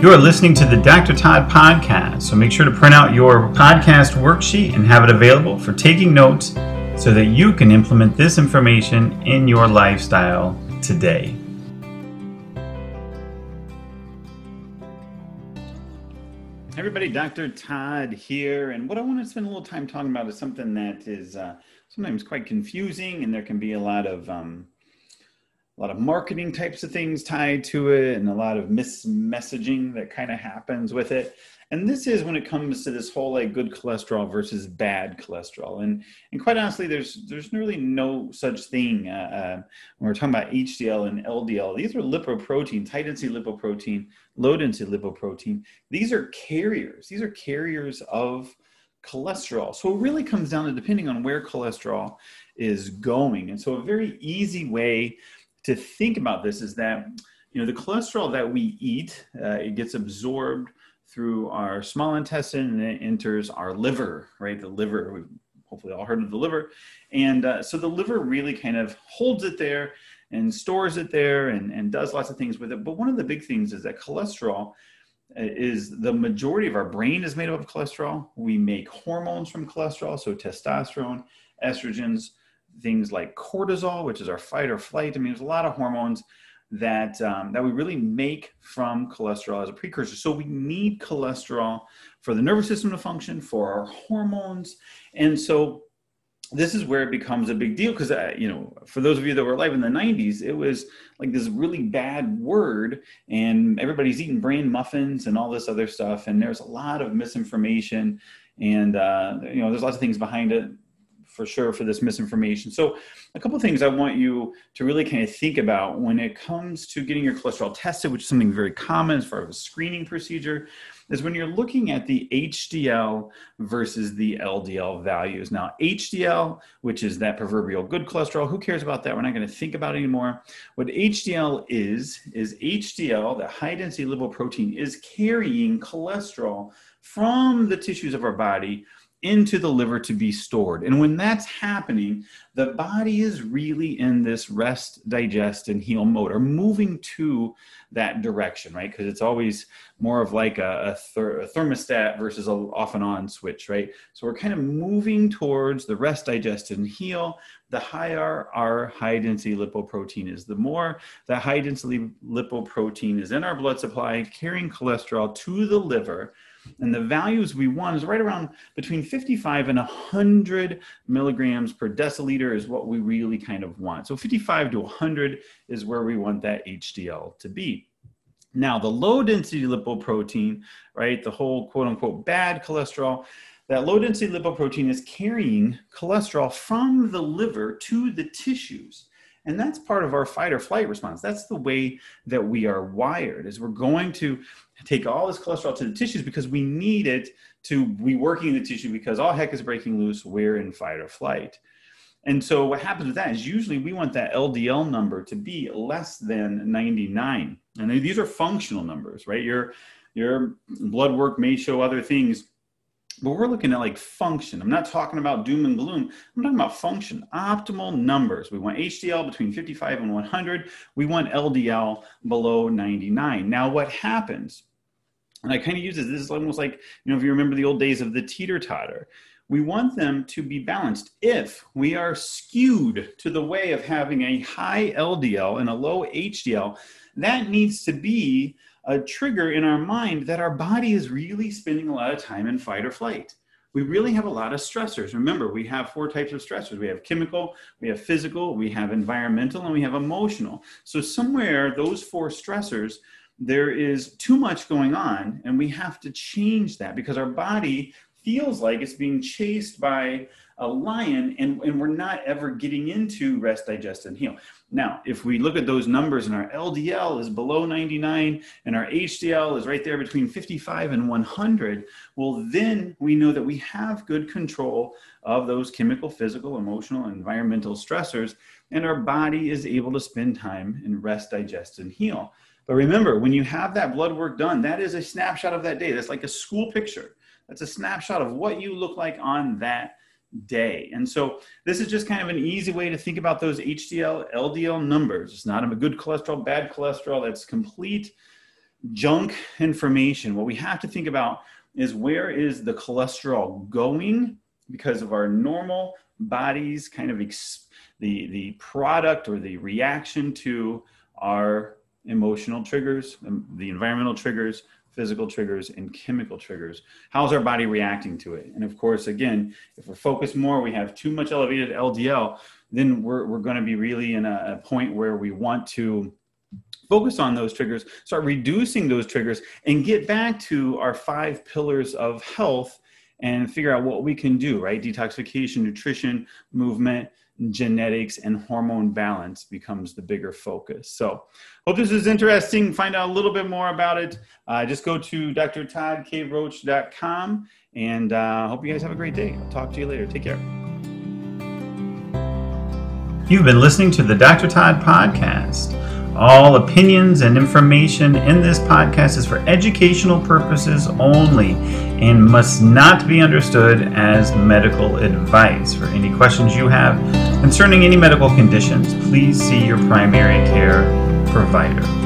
You are listening to the Dr. Todd podcast, so make sure to print out your podcast worksheet and have it available for taking notes so that you can implement this information in your lifestyle today. Everybody, Dr. Todd here, and what I want to spend a little time talking about is something that is uh, sometimes quite confusing, and there can be a lot of um, a lot of marketing types of things tied to it and a lot of mismessaging that kind of happens with it. And this is when it comes to this whole like good cholesterol versus bad cholesterol. And and quite honestly there's there's really no such thing uh, uh, when we're talking about hdl and ldl these are lipoprotein high density lipoprotein low density lipoprotein. These are carriers. These are carriers of cholesterol. So it really comes down to depending on where cholesterol is going. And so a very easy way to think about this is that you know the cholesterol that we eat uh, it gets absorbed through our small intestine and it enters our liver right? The liver we've hopefully all heard of the liver. And uh, so the liver really kind of holds it there and stores it there and, and does lots of things with it. But one of the big things is that cholesterol uh, is the majority of our brain is made up of cholesterol. We make hormones from cholesterol so testosterone estrogens things like cortisol, which is our fight or flight. I mean, there's a lot of hormones that um, that we really make from cholesterol as a precursor. So we need cholesterol for the nervous system to function, for our hormones, and so this is where it becomes a big deal because uh, you know for those of you that were alive in the 90s it was like this really bad word and everybody's eating brain muffins and all this other stuff and there's a lot of misinformation and uh, you know there's lots of things behind it for sure for this misinformation. So, a couple things I want you to really kind of think about when it comes to getting your cholesterol tested, which is something very common as far as a screening procedure, is when you're looking at the HDL versus the LDL values. Now, HDL, which is that proverbial good cholesterol, who cares about that? We're not going to think about it anymore. What HDL is, is HDL, the high density lipoprotein, is carrying cholesterol from the tissues of our body into the liver to be stored. And when that's happening, the body is really in this rest, digest, and heal mode, or moving to that direction, right? Because it's always more of like a, a, ther- a thermostat versus a off and on switch, right? So we're kind of moving towards the rest, digest, and heal. The higher our high density lipoprotein is, the more that high density lipoprotein is in our blood supply, carrying cholesterol to the liver and the values we want is right around between 55 and 100 milligrams per deciliter is what we really kind of want. So 55 to 100 is where we want that HDL to be. Now, the low density lipoprotein, right, the whole quote unquote bad cholesterol, that low density lipoprotein is carrying cholesterol from the liver to the tissues. And that's part of our fight or flight response. That's the way that we are wired is we're going to take all this cholesterol to the tissues because we need it to be working in the tissue because all heck is breaking loose. We're in fight or flight. And so what happens with that is usually we want that LDL number to be less than 99. And these are functional numbers, right? Your your blood work may show other things but we're looking at like function. I'm not talking about doom and gloom. I'm talking about function, optimal numbers. We want HDL between 55 and 100. We want LDL below 99. Now, what happens? And I kind of use this, this is almost like, you know, if you remember the old days of the teeter totter, we want them to be balanced. If we are skewed to the way of having a high LDL and a low HDL, that needs to be a trigger in our mind that our body is really spending a lot of time in fight or flight. We really have a lot of stressors. Remember, we have four types of stressors we have chemical, we have physical, we have environmental, and we have emotional. So, somewhere, those four stressors, there is too much going on, and we have to change that because our body feels like it's being chased by a lion and, and we're not ever getting into rest, digest, and heal. Now, if we look at those numbers and our LDL is below 99 and our HDL is right there between 55 and 100, well, then we know that we have good control of those chemical, physical, emotional, environmental stressors, and our body is able to spend time in rest, digest, and heal. But remember, when you have that blood work done, that is a snapshot of that day. That's like a school picture. That's a snapshot of what you look like on that day. And so this is just kind of an easy way to think about those HDL, LDL numbers. It's not a good cholesterol, bad cholesterol. That's complete junk information. What we have to think about is where is the cholesterol going because of our normal body's kind of the the product or the reaction to our emotional triggers, um, the environmental triggers, physical triggers, and chemical triggers. How's our body reacting to it? And of course, again, if we're focused more, we have too much elevated LDL, then we're, we're going to be really in a, a point where we want to focus on those triggers, start reducing those triggers, and get back to our five pillars of health and figure out what we can do, right? Detoxification, nutrition, movement, genetics, and hormone balance becomes the bigger focus. So, hope this is interesting. Find out a little bit more about it. Uh, just go to drtoddkroach.com and uh, hope you guys have a great day. I'll talk to you later. Take care. You've been listening to the Dr. Todd Podcast. All opinions and information in this podcast is for educational purposes only and must not be understood as medical advice. For any questions you have concerning any medical conditions, please see your primary care provider.